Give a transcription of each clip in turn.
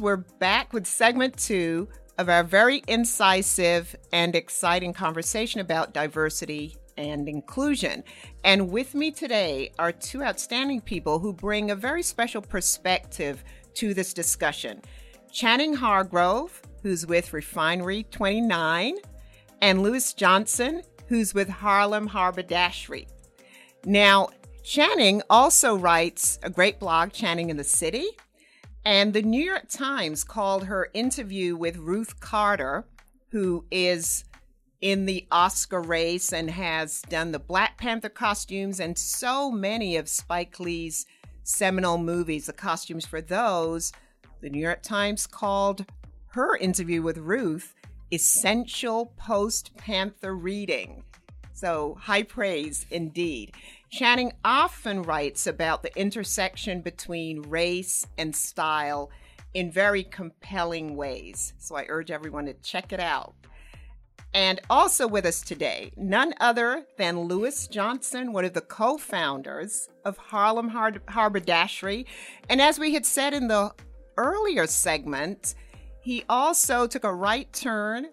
We're back with segment two of our very incisive and exciting conversation about diversity and inclusion. And with me today are two outstanding people who bring a very special perspective to this discussion Channing Hargrove, who's with Refinery 29, and Lewis Johnson, who's with Harlem Haberdashery. Now, Channing also writes a great blog, Channing in the City. And the New York Times called her interview with Ruth Carter, who is in the Oscar race and has done the Black Panther costumes and so many of Spike Lee's seminal movies, the costumes for those. The New York Times called her interview with Ruth essential post Panther reading. So, high praise indeed. Channing often writes about the intersection between race and style in very compelling ways. So, I urge everyone to check it out. And also with us today, none other than Lewis Johnson, one of the co founders of Harlem Har- Haberdashery. And as we had said in the earlier segment, he also took a right turn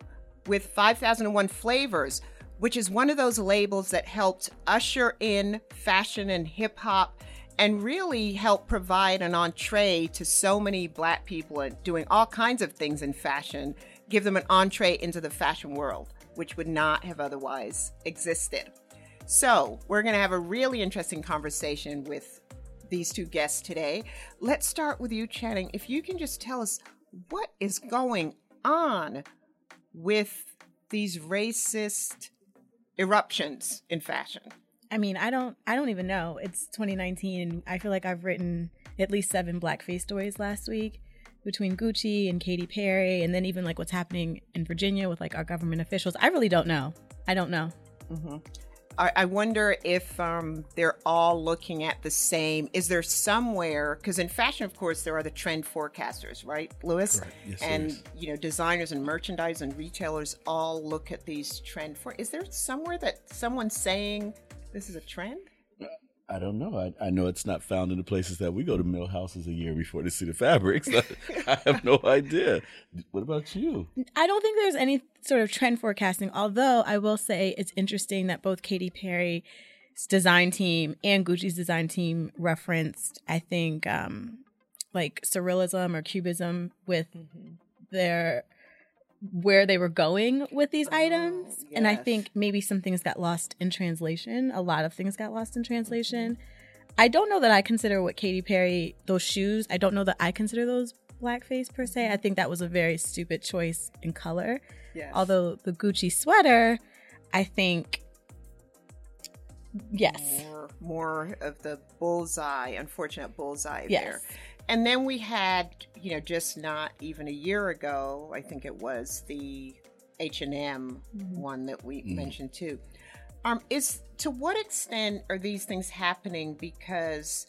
with 5001 Flavors, which is one of those labels that helped usher in fashion and hip hop and really help provide an entree to so many black people doing all kinds of things in fashion, give them an entree into the fashion world, which would not have otherwise existed. So, we're going to have a really interesting conversation with these two guests today. Let's start with you, Channing. If you can just tell us what is going on with these racist eruptions in fashion. I mean, I don't I don't even know. It's 2019 and I feel like I've written at least seven blackface stories last week between Gucci and Katy Perry and then even like what's happening in Virginia with like our government officials. I really don't know. I don't know. Mm-hmm. I, I wonder if um, they're all looking at the same. Is there somewhere? Because in fashion, of course, there are the trend forecasters, right, Lewis? Yes, and you know, designers and merchandise and retailers all look at these trend for. Is there somewhere that someone's saying this is a trend? I don't know. I, I know it's not found in the places that we go to mill houses a year before to see the fabrics. I have no idea. What about you? I don't think there's any sort of trend forecasting, although I will say it's interesting that both Katy Perry's design team and Gucci's design team referenced, I think, um, like surrealism or cubism with their where they were going with these items. Oh, and I think maybe some things got lost in translation. A lot of things got lost in translation. Mm-hmm. I don't know that I consider what Katy Perry, those shoes, I don't know that I consider those blackface per se. I mm-hmm. think that was a very stupid choice in color. Yes. Although the Gucci sweater, I think Yes. more, more of the bullseye, unfortunate bullseye Yes. there. And then we had, you know, just not even a year ago, I think it was the H and M one that we mentioned too. Um, is to what extent are these things happening because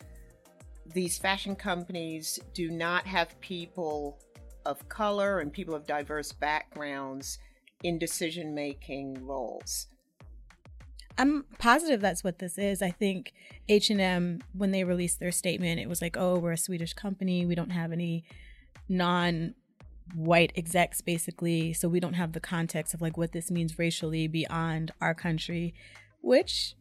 these fashion companies do not have people of color and people of diverse backgrounds in decision making roles? I'm positive that's what this is. I think H&M when they released their statement, it was like, "Oh, we're a Swedish company. We don't have any non white execs basically, so we don't have the context of like what this means racially beyond our country," which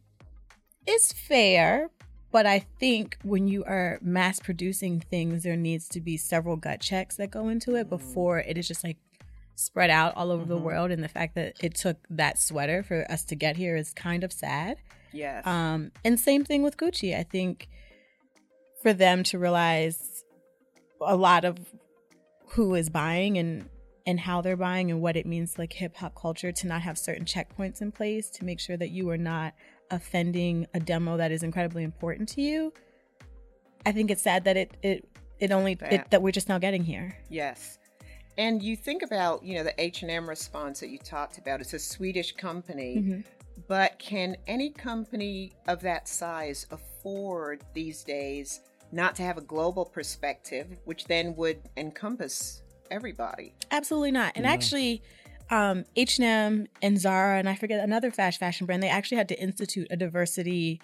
is fair, but I think when you are mass producing things, there needs to be several gut checks that go into it mm. before it is just like spread out all over the world. And the fact that it took that sweater for us to get here is kind of sad. Yes. Um, and same thing with Gucci. I think for them to realize a lot of who is buying and and how they're buying and what it means like hip hop culture to not have certain checkpoints in place to make sure that you are not offending a demo that is incredibly important to you. I think it's sad that it it it only That- it, that we're just now getting here. Yes. And you think about, you know, the H&M response that you talked about. It's a Swedish company, but can any company of that size afford these days not to have a global perspective, which then would encompass everybody? Absolutely not. And actually, um, H&M and Zara and I forget another fast fashion brand, they actually had to institute a diversity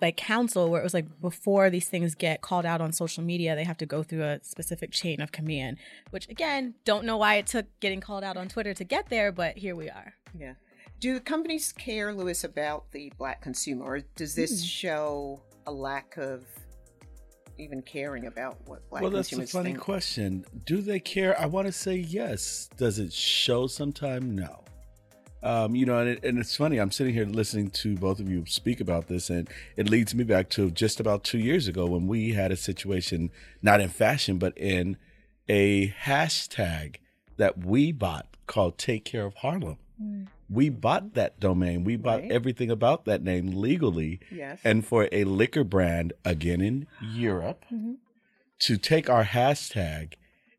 like council where it was like before these things get called out on social media, they have to go through a specific chain of command. Which again, don't know why it took getting called out on Twitter to get there, but here we are. Yeah. Do companies care, Lewis, about the black consumer, or does this hmm. show a lack of even caring about what black consumers are? well, that's a funny think? question. Do they care? I want to say yes. Does it show sometime? No. Um, you know, and, it, and it's funny. I'm sitting here listening to both of you speak about this, and it leads me back to just about two years ago when we had a situation, not in fashion, but in a hashtag that we bought called "Take Care of Harlem." We bought that domain. We bought Right. everything about that name legally. Yes. And for a liquor brand, again in Europe, to take our hashtag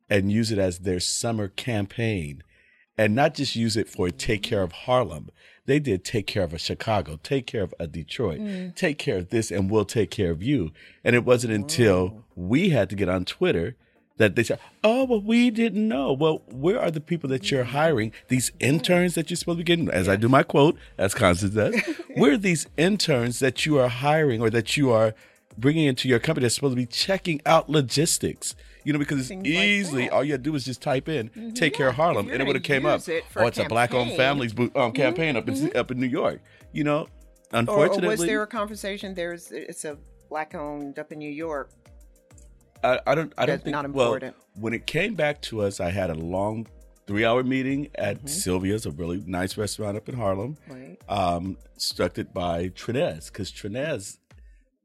and use it as their summer campaign and not just use it for take care of Harlem. They did take care of a Chicago, take care of a Detroit, mm. take care of this, and we'll take care of you. And it wasn't until we had to get on Twitter that they said, Oh, well, we didn't know. Well, where are the people that you're hiring? These interns that you're supposed to be getting, as I do my quote, as Constance does, where are these interns that you are hiring or that you are bringing into your company that's supposed to be checking out logistics? You know, because it's like easily that. all you had to do is just type in "take care of Harlem" and it would have came up. it oh, a it's a black-owned campaign. families um, campaign up in up in New York. You know, unfortunately, or was there a conversation? There's it's a black owned up in New York. I, I don't. I don't That's think. not well, important. when it came back to us, I had a long three-hour meeting at Mm-hmm. Sylvia's, a really nice restaurant up in Harlem, Right. um, instructed by Trinez, because Trinez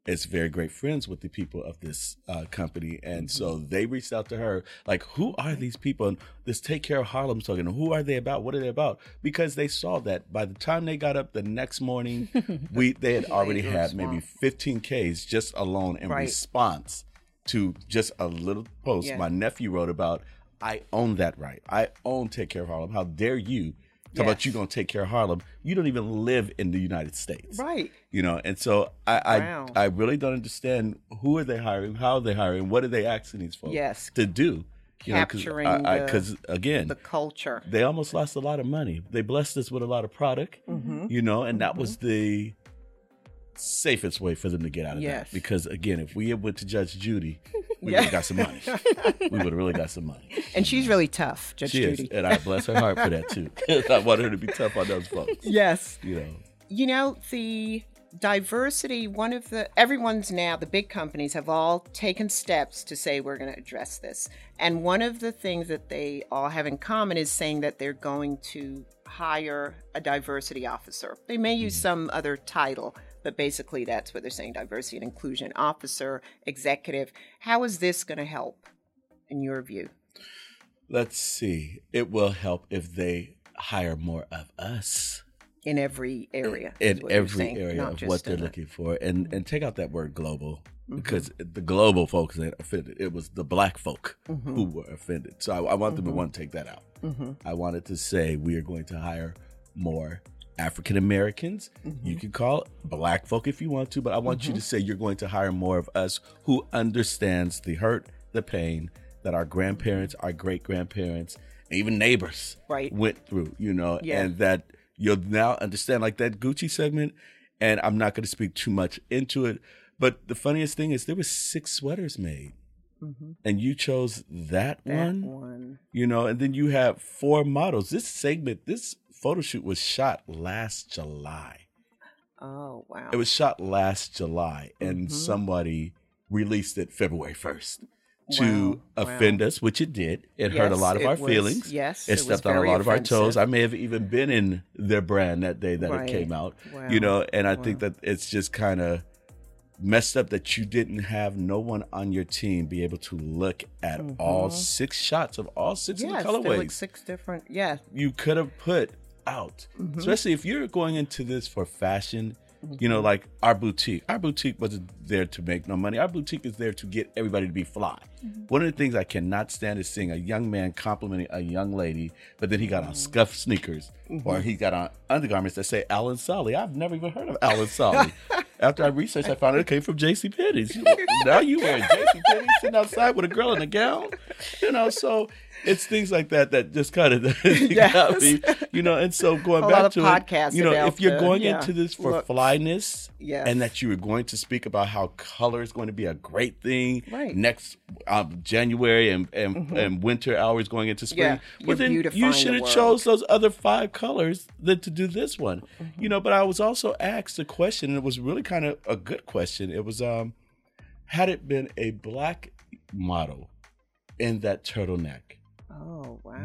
is very great friends with the people of this uh, company, and so Mm-hmm. they reached out to her, like, "Who are these people? And this Take Care of Harlem talking? Who are they about? What are they about?" Because they saw that by the time they got up the next morning, we they had already had maybe 15 Ks just alone in Right. response to just a little post Yeah. my nephew wrote about I own that right. I own Take Care of Harlem. How dare you talk about Yes. you gonna take care of Harlem? You don't even live in the United States. Right. You know, and so I Wow. I, I really don't understand who are they hiring, how are they hiring, what are they asking these folks Yes. to do? You Capturing know, because again, The culture. they almost lost a lot of money. They blessed us with a lot of product, Mm-hmm. you know, and that was the safest way for them to get out of Yes. that. Because again, if we had went to Judge Judy, we Yeah. would have got some money. we would have really got some money. And she's really tough, Judge She is, Judy. and I bless her heart for that too. I want her to be tough on those folks. Yes. You know, You know, the diversity, one of the, everyone's now, the big companies have all taken steps to say we're going to address this. And one of the things that they all have in common is saying that they're going to hire a diversity officer. They may use mm-hmm. some other title, but basically that's what they're saying diversity and inclusion officer, executive. How is this going to help, in your view? let's see. It will help if they hire more of us. in every area. in every saying, area of what they're looking for, and and take out that word global Mm-hmm. because the global folks ain't offended. It was the black folk Mm-hmm. who were offended. So I, I want them to want to take that out. I wanted to say we are going to hire more African Americans. Mm-hmm. You can call it black folk if you want to, but I want you to say you're going to hire more of us who understands the hurt, the pain that our grandparents, our great grandparents, even neighbors Right. went through, you know, Yeah. and that you'll now understand like that Gucci segment. And I'm not going to speak too much into it, but the funniest thing is there was six sweaters made, and you chose that, Mm-hmm. that one, one. you know, and then you have four models. This segment, this photo shoot was shot last July. Oh wow! It was shot last July, and Mhm. somebody released it February 1st to Wow, offend wow. us, which it did. It hurt a lot of our was- feelings. yes, it it stepped on a lot of our toes. I may have even been in their brand that day that Right. it came out. Wow. You know, and I think that it's just kind of messed up that you didn't have no one on your team be able to look at all six shots of all six Mm-hmm. yes, of the colorways six different. Yeah, you could have put out, Mm-hmm. especially if you're going into this for fashion. You know, mm-hmm. like our boutique. Our boutique wasn't there to make no money. Our boutique is there to get everybody to be fly. Mm-hmm. One of the things I cannot stand is seeing a young man complimenting a young lady, but then he got on mm-hmm. scuffed sneakers or he got on undergarments that say Allen Solly. I've never even heard of Allen Solly. After I researched, I found out it came from J.C. Penney's. Now you wearing J.C. Penney's sitting outside with a girl in a gown, you know. So it's things like that that just kind of got me, you know. And so going A back to podcasts it, you know, if you're the- going yeah, into this for looks. flyness, Yes. and that you were going to speak about how color is going to be a great thing Right. next um, January and and, and winter hours going into spring, Yeah, well you're then you should have chose those other five colors than to do this one. Mm-hmm. You know, but I was also asked a question, and it was really kind of a good question. It was um, had it been a black model in that turtleneck!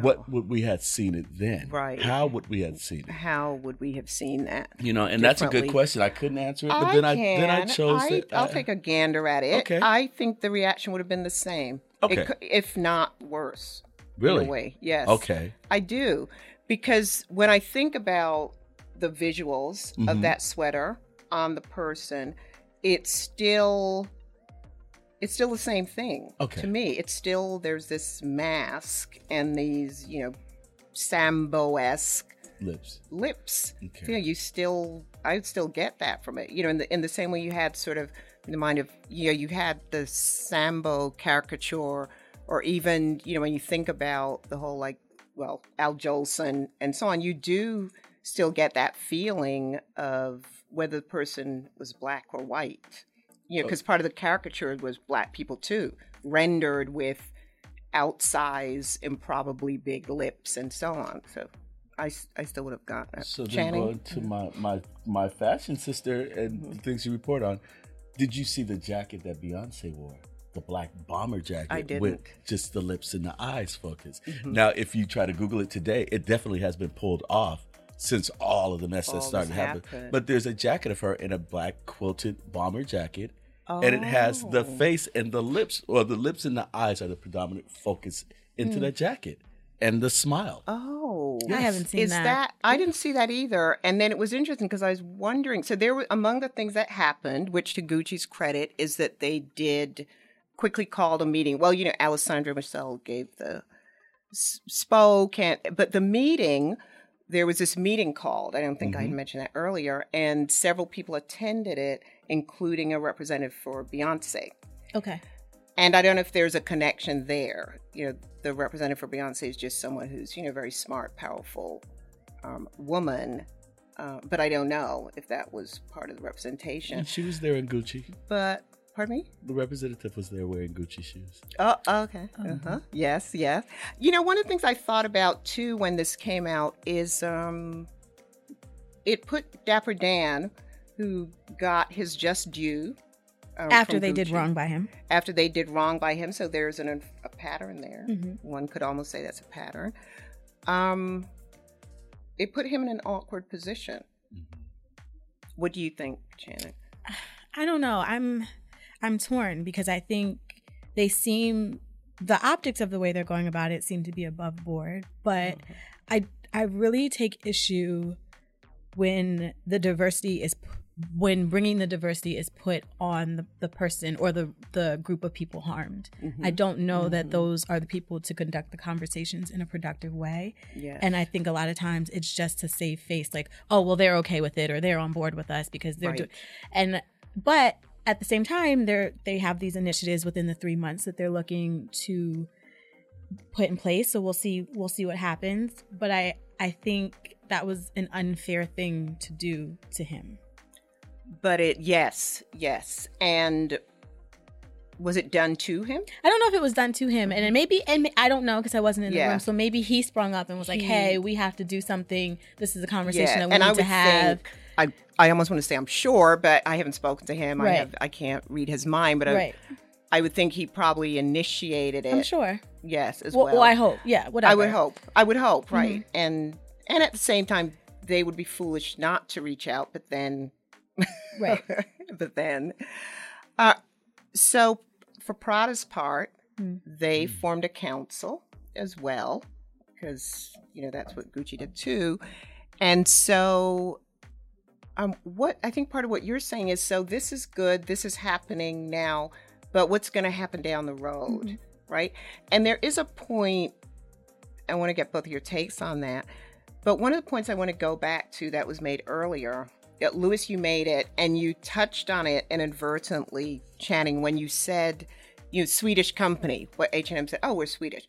What would we have seen it then? Right. How would we have seen it? How would we have seen that? You know, and that's a good question. I couldn't answer it, but then I then I can. chose I, it. I'll I- take a gander at it. Okay. I think the reaction would have been the same. Okay. cou- if not worse. Really? In a way, yes. Okay. I do because when I think about the visuals Mhm. of that sweater on the person, it's still it's still the same thing Okay. to me. It's still there's this mask and these you know Sambo esque lips. lips. Okay. You know, you still, I still get that from it. You know, in the in the same way you had sort of in the mind of, you know, you had the Sambo caricature, or even you know when you think about the whole like, well, Al Jolson and so on, you do still get that feeling of whether the person was black or white. You know, because part of the caricature was black people too, rendered with outsize, improbably big lips and so on. So I, I still would have gotten that. So then Channing? going to my my my fashion sister and Mm-hmm. the things you report on. Did you see the jacket that Beyonce wore? The black bomber jacket I with didn't. Mm-hmm. just the lips and the eyes focused. Now, if you try to Google it today, it definitely has been pulled off since all of the mess All that started happening. happened. But there's a jacket of her in a black quilted bomber jacket. And it has the Oh. face and the lips, or the lips and the eyes are the predominant focus into that jacket. And the smile. Hmm. Oh, I haven't seen is that. I didn't see that either. And then it was interesting because I was wondering. So there were among the things that happened, which to Gucci's credit is that they did quickly called a meeting. Well, you know, Alessandro Michele gave the s- spoke, and but the meeting. There was this meeting called. I don't think I had mentioned that earlier, and several people attended it, including a representative for Beyonce. Okay. And I don't know if there's a connection there. You know, the representative for Beyonce is just someone who's, you know, very smart, powerful um, woman. Uh, but I don't know if that was part of the representation. And she was there in Gucci. But, pardon me? The representative was there wearing Gucci shoes. Oh, okay. Uh-huh. Yes, yes. You know, one of the things I thought about too when this came out is um, it put Dapper Dan, who got his just due. um, After from they did wrong by him. after they did wrong by him. So there's an, a pattern there. Mhm. One could almost say that's a pattern. Um, it put him in an awkward position. What do you think, Janet? I don't know. I'm I'm torn because I think they seem the optics of the way they're going about it seem to be above board, but I I really take issue when the diversity is when bringing the diversity is put on the, the person or the the group of people harmed. Mm-hmm. I don't know that those are the people to conduct the conversations in a productive way. Yes. And I think a lot of times it's just to save face, like, oh well, they're okay with it or they're on board with us because they're Right. doing. And but at the same time, they're they have these initiatives within the three months that they're looking to put in place. So we'll see we'll see what happens. But I I think that was an unfair thing to do to him. But it, yes, yes. And was it done to him? I don't know if it was done to him, and it maybe, and I don't know because I wasn't in the Yeah. room. So maybe he sprung up and was like, He- "Hey, we have to do something. This is a conversation that we and need I to have." think I I almost want to say I'm sure, but I haven't spoken to him. I have I can't read his mind, but I, right, I would think he probably initiated it. I'm sure. Yes, as Well, well. well, I hope. Yeah, whatever. I would hope. I would hope, Mm-hmm. right? And and at the same time, they would be foolish not to reach out. But then, Right. but then, uh, so for Prada's part, Mm. they formed a council as well because you know that's what Gucci did too, and so. Um, what I think part of what you're saying is so this is good, this is happening now, but what's going to happen down the road, Mhm. right? And there is a point I want to get both of your takes on that. But one of the points I want to go back to that was made earlier, that Lewis, you made it, and you touched on it inadvertently, Channing, when you said, you know, Swedish company. What H and M said, oh, we're Swedish.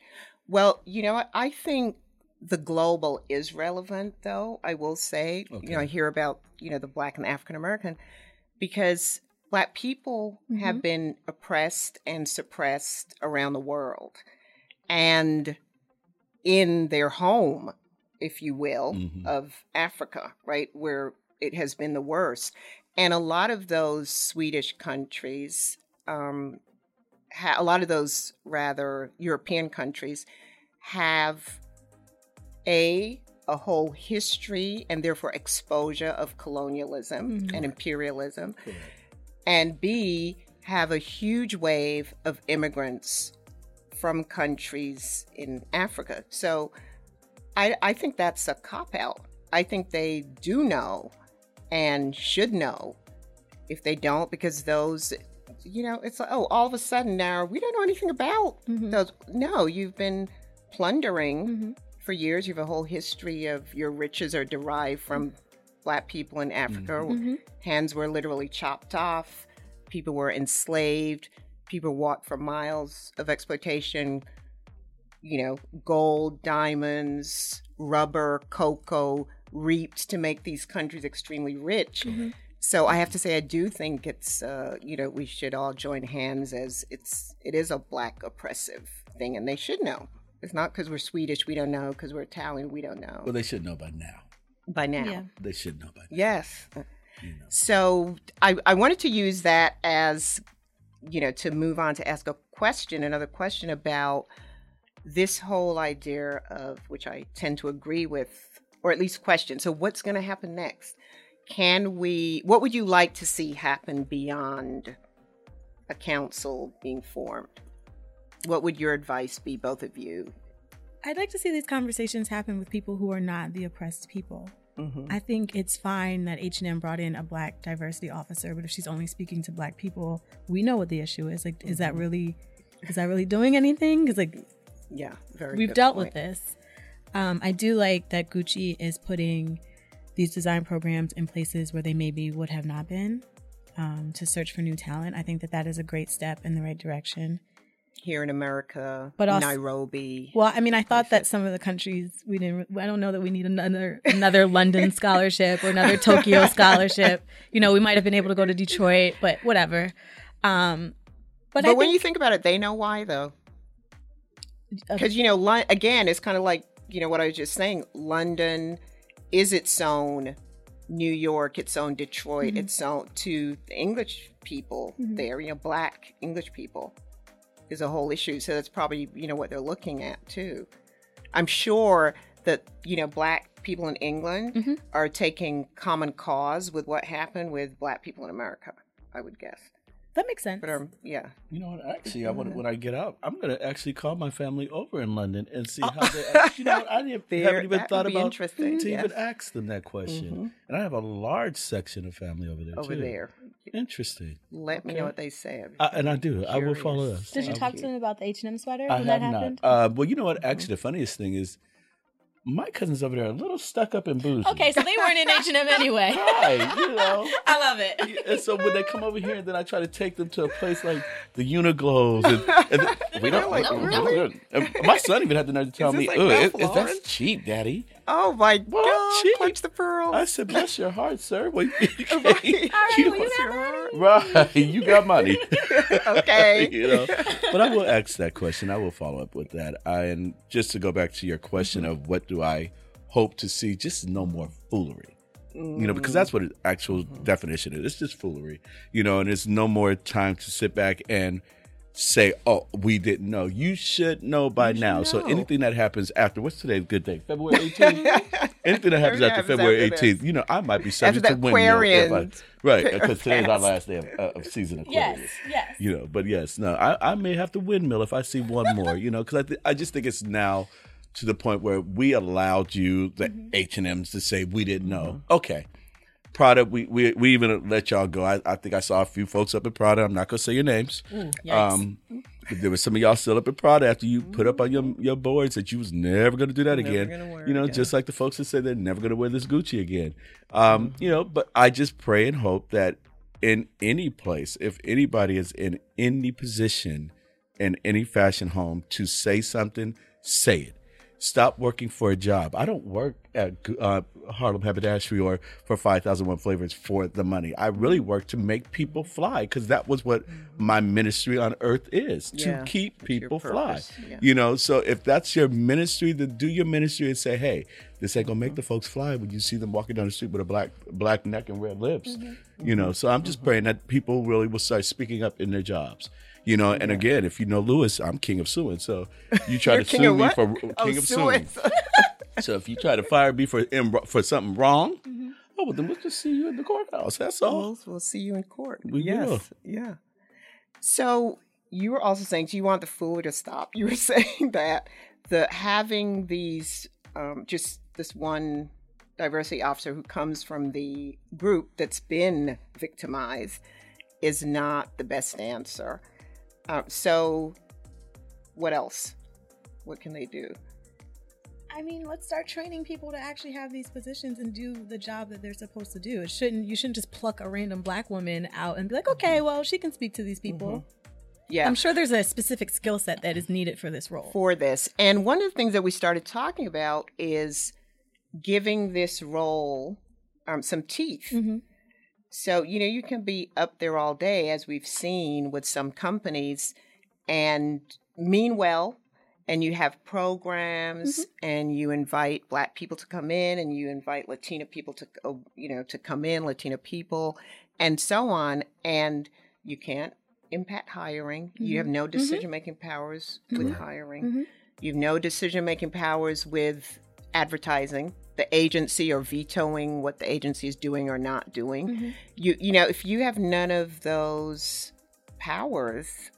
Well, you know what? I think the global is relevant, though. I will say, you know, I hear about you know the Black and African American because Black people have been oppressed and suppressed around the world, and in their home, if you will, Mhm. of Africa, right, where it has been the worst. And a lot of those Swedish countries, um, ha- a lot of those rather European countries, have a a whole history and therefore exposure of colonialism Mhm. and imperialism, and B have a huge wave of immigrants from countries in Africa. So I, I think that's a cop out. I think they do know and should know if they don't, because those, you know, it's like, oh, all of a sudden now we don't know anything about Mhm. those. No, you've been plundering Mhm. For years. You have a whole history of your riches are derived from black people in Africa. Mhm. Hands were literally chopped off, people were enslaved, people walked for miles of exploitation, you know, gold, diamonds, rubber, cocoa, reaped to make these countries extremely rich. Mhm. So I have to say, I do think it's, uh, you know, we should all join hands as it's, it is a black oppressive thing, and they should know. It's not because we're Swedish, we don't know. Because we're Italian, we don't know. Well, they should know by now. by now. Yeah. They should know by now. Yes. You know. So I, I wanted to use that as, you know, to move on to ask a question, another question about this whole idea of which I tend to agree with, or at least question. So what's going to happen next? Can we, what would you like to see happen beyond a council being formed? What would your advice be, both of you? I'd like to see these conversations happen with people who are not the oppressed people. Mm-hmm. I think it's fine that H&M brought in a black diversity officer, but if she's only speaking to black people, we know what the issue is. Like, is that Mm-hmm. really, is that really doing anything? Because like Yeah, very. we've dealt point. with this. Um, I do like that Gucci is putting these design programs in places where they maybe would have not been um, to search for new talent. I think that that is a great step in the right direction. Here in America, But also- Nairobi. Well, I mean, I thought that some of the countries we didn't. I don't know that we need another another London scholarship or another Tokyo scholarship. You know, we might have been able to go to Detroit, but whatever. Um, but, But, when think, you think about it, they know why though, because you know, again, it's kind of like you know what I was just saying. London is its own New York, its own Detroit, Mhm. its own to the English people Mhm. there. You know, black English people is a whole issue. So that's probably you know what they're looking at too. I'm sure that you know black people in England Mhm. are taking common cause with what happened with black people in America. I would guess. That makes sense. But um, yeah, You know what? Actually, I want when I get out, I'm gonna actually call my family over in London and see Oh. how they. act. You know what? I didn't, There- haven't even that thought would about interesting, to even ask them that question. Mhm. And I have a large section of family over there over too. there. Interesting. Let me know what they say. I'm and I do. I will follow curious. us. Did you talk to them about the H and M sweater I when have that happened? Uh, well, you know what? Actually, the funniest thing is, my cousins over there are a little stuck up and bougie. okay, so they weren't in H and M anyway. Right, you know. I love it. And so when they come over here, then I try to take them to a place like the Uniqlo's, and, and then- we don't. Really? we- Really? my son even had the nerve to tell this me, like "Oh, Ralph it, it, that's cheap, Daddy." Oh my Well, God! cheap. Clutch the pearls. I said, "Bless your heart, sir." Well, you, Right. You well, you got money. right, you got money. okay. you know, but I will ask that question. I will follow up with that. I, and just to go back to your question Mm-hmm. of what do I hope to see, just no more foolery. You know, because that's what the actual Mm-hmm. definition is. It's just foolery. You know, and it's no more time to sit back and say, "Oh, we didn't know." You should know by now. So anything that happens after what's today's good day, February 18th. anything that happens after February 18th, you know, I might be subject to windmill. I- Right, because today's our last day of, uh, of season Aquarius Yes, yes. you know but yes no i, I may have to windmill if i see one more you know because I, th- I just think it's now to the point where we allowed you the h&ms to say we didn't know okay prada we, we we even let y'all go I, I think i saw a few folks up at prada i'm not gonna say your names yikes. um there was some of y'all still up at Prada after you put up on your your boards that you was never going to do that Never again. You know, again. just like the folks that said they're never going to wear this Gucci again. Um, You know, but I just pray and hope that in any place, if anybody is in any position in any fashion home to say something, say it. Stop working for a job. I don't work at uh, Harlem Haberdashery or for 5001 Flavors for the money. I really work to make people fly because that was what my ministry on earth is to Yeah, keep people fly. yeah. You know, so if that's your ministry, then do your ministry and say, hey, this ain't gonna make the folks fly when you see them walking down the street with a black black neck and red lips. Mm-hmm. You know, so I'm just praying that people really will start speaking up in their jobs. You know, and again, if you know Lewis, I'm king of suing. So you try to sue me for Oh, king of suing. suing. So if you try to fire me for for something wrong, Mm-hmm. oh, well, then we'll just see you in the courthouse. That's all. We'll, we'll see you in court. We yes. will. Yeah. So you were also saying do you want the food to stop? You were saying that the having these um, just this one diversity officer who comes from the group that's been victimized is not the best answer. Uh, so what else? What can they do? I mean, let's start training people to actually have these positions and do the job that they're supposed to do. It shouldn't you shouldn't just pluck a random black woman out and be like, okay, well, she can speak to these people. Yeah. I'm sure there's a specific skill set that is needed for this role. for this. And one of the things that we started talking about is giving this role um, some teeth. Mhm. So, you know, you can be up there all day, as we've seen with some companies, and mean well, and you have programs, mm-hmm. and you invite Black people to come in, and you invite Latina people to, uh, you know, to come in, Latina people, and so on. And you can't impact hiring. You mm-hmm. have no mm-hmm. decision making powers with hiring. You have no decision making powers with advertising. The agency or vetoing what the agency is doing or not doing. Mm-hmm. You you know, if you have none of those powers,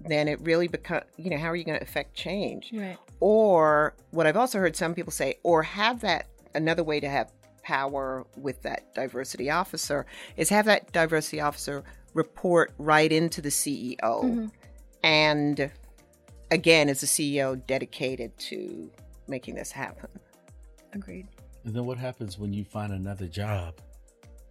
then it really become you know, how are you going to affect change? Right. Or what I've also heard some people say, or have that another way to have power with that diversity officer is have that diversity officer report right into the CEO. Mm-hmm. And again, is the CEO dedicated to making this happen? Agreed. And then what happens when you find another job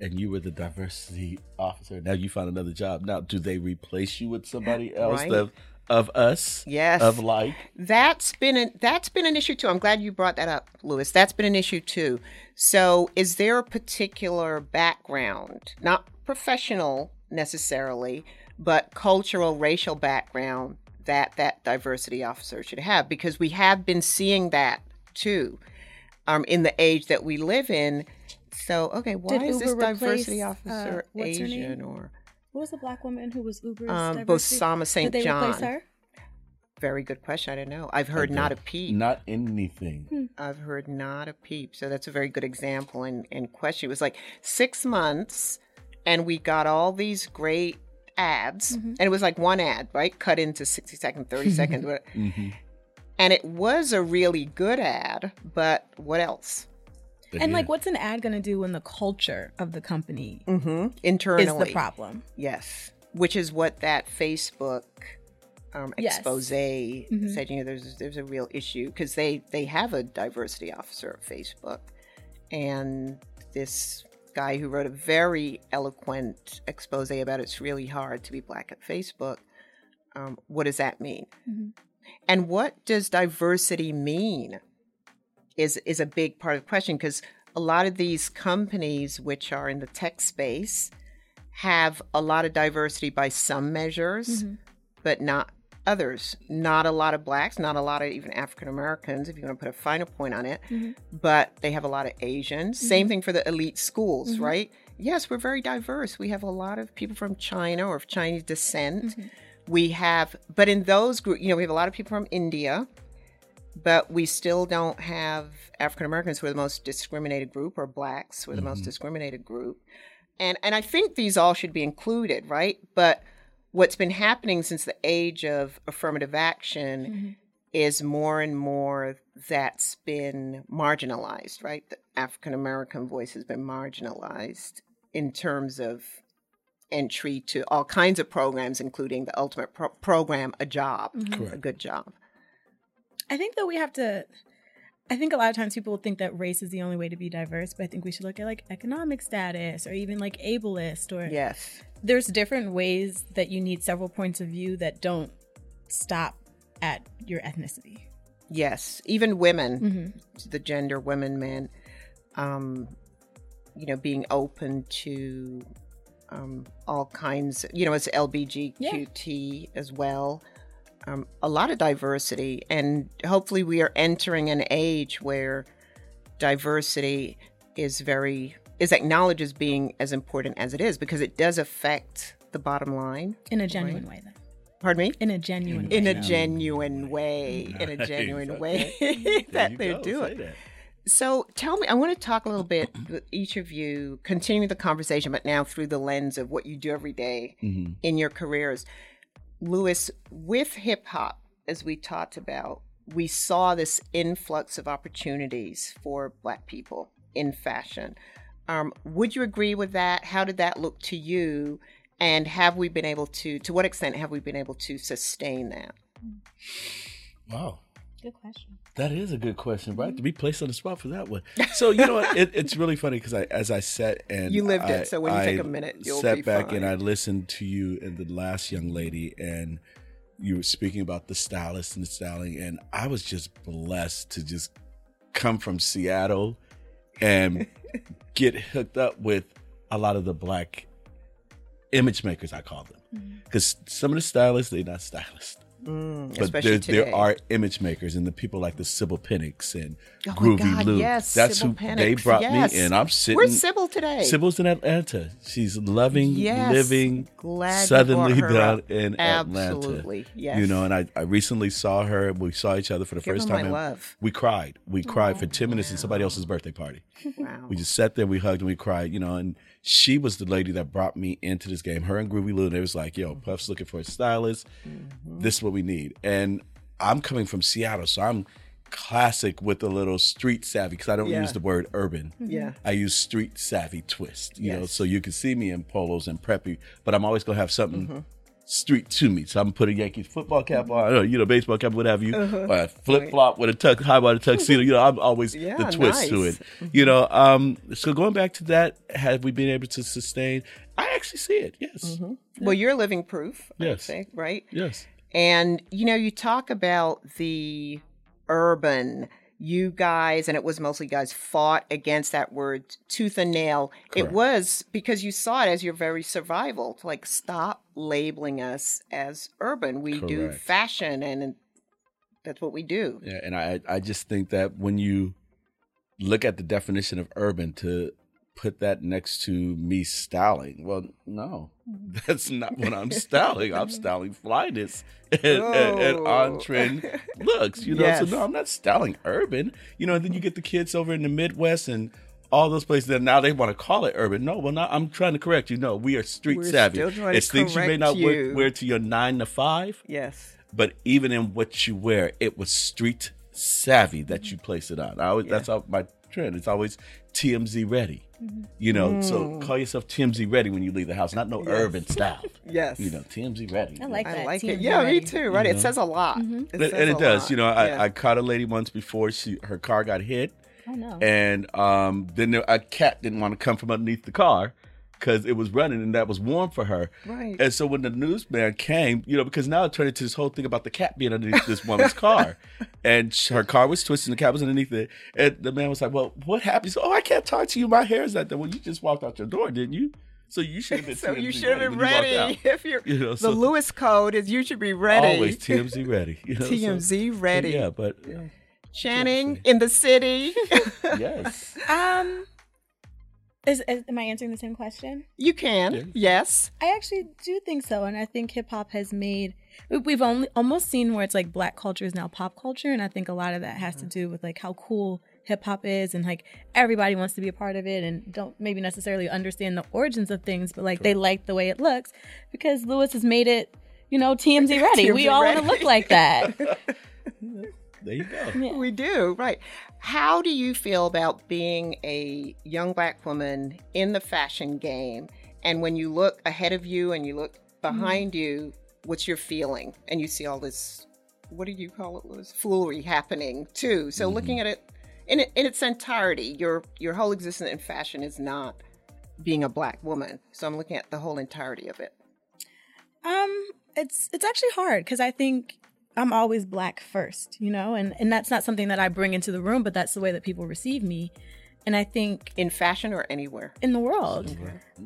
and you were the diversity officer? Now you find another job. Now, do they replace you with somebody else Right. of, of us? Yes. Of like? That's been an, that's been an issue too. I'm glad you brought that up, Lewis. That's been an issue too. So, is there a particular background, not professional necessarily, but cultural, racial background that that diversity officer should have? Because we have been seeing that too, um, in the age that we live in. So, okay, why Did is this Uber diversity replace, uh, officer what's her Asian name? or What was the black woman who was Uber's Um, diversity? Bozoma St. Did they replace John. her? very good question? I don't know. I've heard not a peep. Not anything. Hmm. I've heard not a peep. So that's a very good example and, and question. It was like six months, and we got all these great ads, and it was like one ad, right? Cut into 60 seconds, 30 seconds. what- Mm-hmm. And it was a really good ad, but what else? And like, what's an ad going to do when the culture of the company Mm-hmm. Internally. is the problem? Yes. Which is what that Facebook um, Yes. expose Mhm. said. You know, there's there's a real issue because they they have a diversity officer at Facebook, and this guy who wrote a very eloquent expose about it's really hard to be black at Facebook. Um, what does that mean? Mhm. And what does diversity mean? Is is a big part of the question because a lot of these companies, which are in the tech space, have a lot of diversity by some measures, Mm-hmm. but not others. Not a lot of blacks, not a lot of even African Americans, if you want to put a finer point on it, mm-hmm. but they have a lot of Asians. Same mm-hmm. thing for the elite schools, mm-hmm. right? Yes, we're very diverse. We have a lot of people from China or of Chinese descent. We have, but in those groups, you know, we have a lot of people from India, but we still don't have African Americans who are the most discriminated group or blacks who are the most mm-hmm. discriminated group. And and I think these all should be included, right? But what's been happening since the age of affirmative action mm-hmm. is more and more that's been marginalized, right? The African American voice has been marginalized in terms of entry to all kinds of programs, including the ultimate pro- program, a job, a good job. I think that we have to. I think a lot of times people think that race is the only way to be diverse, but I think we should look at like economic status or even like ableist or Yes. there's different ways that you need several points of view that don't stop at your ethnicity. Yes, even women, Mm-hmm. the gender, women, men, um, you know, being open to um, all kinds, you know, it's LBGQT as well. Um, a lot of diversity, and hopefully, we are entering an age where diversity is very is acknowledged as being as important as it is because it does affect the bottom line. In a genuine way, though. Pardon me. In a genuine way. In a genuine way, in a genuine way that they're go. Say doing. So tell me, I want to talk a little bit with each of you, continuing the conversation, but now through the lens of what you do every day Mm-hmm. in your careers. Lewis, with hip hop, as we talked about, we saw this influx of opportunities for Black people in fashion. Um, would you agree with that? How did that look to you? And have we been able to, to what extent have we been able to sustain that? Wow. Good question. That is a good question, right? To be placed on the spot for that one. So you know, what? it, it's really funny because I, as I sat and You lived it, so when you take a minute, you'll sat be back fine. and I listened to you and the last young lady, and you were speaking about the stylist and the styling, and I was just blessed to just come from Seattle and get hooked up with a lot of the black image makers, I call them, Mm-hmm. because some of the stylists they're not stylists but especially there, there are image makers and the people like the Sybil Pennix and Oh Groovy God, Lou. yes, That's Sybil who they brought yes. me in. I'm sitting. Where's Sybil today? Sybil's in Atlanta. She's loving, Yes, living glad brought down up. in Absolutely, Atlanta. yes. You know, and I, I recently saw her. We saw each other for the Give first time. and love. We cried. We cried for 10 minutes in somebody else's birthday party. Wow. We just sat there, we hugged, and we cried, you know. And she was the lady that brought me into this game. Her and Groovey Lew, they was like, yo, Puff's looking for a stylist. Mm-hmm. This is what we need. And I'm coming from Seattle, so I'm classic with a little street savvy because I don't Yeah. use the word urban. Yeah. I use street savvy twist, you know, so you can see me in polos and preppy, but I'm always gonna have something Mm-hmm. street to me. So I'm gonna put a Yankees football cap on, or, you know, baseball cap, what have you, Uh-huh. or a flip flop with a tuck, high body tuxedo. You know, I'm always Yeah, the twist to nice. it. You know, um, so going back to that, have we been able to sustain? I actually see it. Yes, Well, you're living proof, I'd Yes. say, right? yes. And you know, you talk about the urban. You guys, and it was mostly guys, fought against that word tooth and nail. It was because you saw it as your very survival to like stop labeling us as urban. We do fashion, and that's what we do. Yeah, and I I just think that when you look at the definition of urban to put that next to me styling, well, no, mm-hmm. that's not what I'm styling. I'm styling flyness and, and, and Oh. on trend looks. You know, Yes. so no, I'm not styling urban. You know, and then you get the kids over in the Midwest and all those places that now they want to call it urban. No, well, now I'm trying to correct you. No, we are street We're savvy. still trying to it's things you may not wear, you. wear to your nine to five, Yes. but even in what you wear, it was street savvy that you mm-hmm. place it on. I always, That's how my trend. It's always TMZ ready. Mm-hmm. You know, so call yourself TMZ ready when you leave the house, not no urban style. Yes. You know, TMZ ready. I like I like TMZ it. Yeah, me too. Right. It mm-hmm. says a lot. It and, says and it does. lot. You know, I, Yeah. I caught a lady once before she her car got hit, Oh no. and um, then there, a cat didn't want to come from underneath the car because it was running and that was warm for her. Right. And so when the newsman came, you know, because now it turned into this whole thing about the cat being underneath this woman's car, and her car was twisted, and the cat was underneath it, and the man was like, "Well, what happened?" Said, "Oh, I can't talk to you. My hair's like that." Well, you just walked out your door, didn't you? So you should have been. so you should have been you ready. out. If you're You know, the so- Lewis code is you should be ready. Always TMZ ready. You know, TMZ so ready. yeah, but Channing in the city. yes. Um, is, is am I answering the same question? you can. Yes. I actually do think so, and I think hip hop has made. we- We've only almost seen where it's like black culture is now pop culture, and I think a lot of that has to do with like how cool hip hop is, and like everybody wants to be a part of it, and don't maybe necessarily understand the origins of things, but like they like the way it looks because Lewis has made it, you know, TMZ ready. we all want to look like that. There you go. We do, right. How do you feel about being a young black woman in the fashion game? And when you look ahead of you and you look behind you, what's your feeling? And you see all this, what do you call it, Louis? Foolery happening too. So looking at it in, it in its entirety, your your whole existence in fashion is not being a black woman. So I'm looking at the whole entirety of it. Um, it's it's actually hard because I think I'm always black first, you know, and and that's not something that I bring into the room, but that's the way that people receive me, and I think In fashion or anywhere. in the world.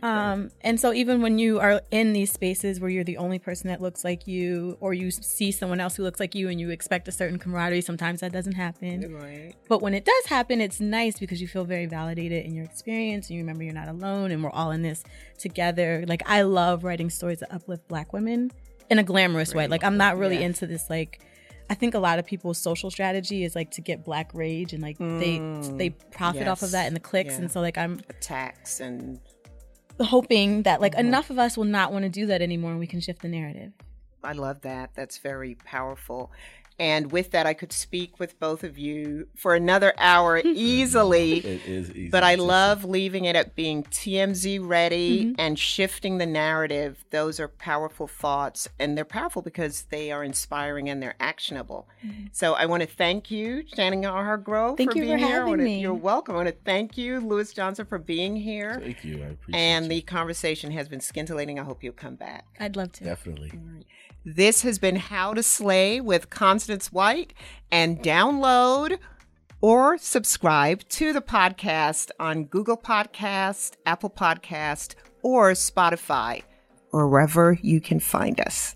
Um, and so even when you are in these spaces where you're the only person that looks like you, or you see someone else who looks like you, and you expect a certain camaraderie, sometimes that doesn't happen. Right. But when it does happen, it's nice because you feel very validated in your experience and you remember you're not alone and we're all in this together. Like, I love writing stories that uplift black women in a glamorous way. Like, I'm not really Yeah. into this, like, I think a lot of people's social strategy is like to get black rage and like they mm. they profit off of that and the clicks. Yeah. And so, like, I'm Attacks and hoping that like mm-hmm. enough of us will not want to do that anymore and we can shift the narrative. I love that. That's very powerful. And with that, I could speak with both of you for another hour easily. It is easy. But I love leaving it at being TMZ ready Mm-hmm. and shifting the narrative. Those are powerful thoughts, and they're powerful because they are inspiring and they're actionable. So I want to thank you, Channing R. Hargrove, Mm-hmm. Thank for you for being here. I having wanna- me. You're welcome. I want to thank you, Lewis Johnson, for being here. Thank you. I appreciate And you. the conversation has been scintillating. I hope you'll come back. I'd love to. definitely. This has been How to Slay with Constance White, and download or subscribe to the podcast on Google Podcast, Apple Podcast, or Spotify, or wherever you can find us.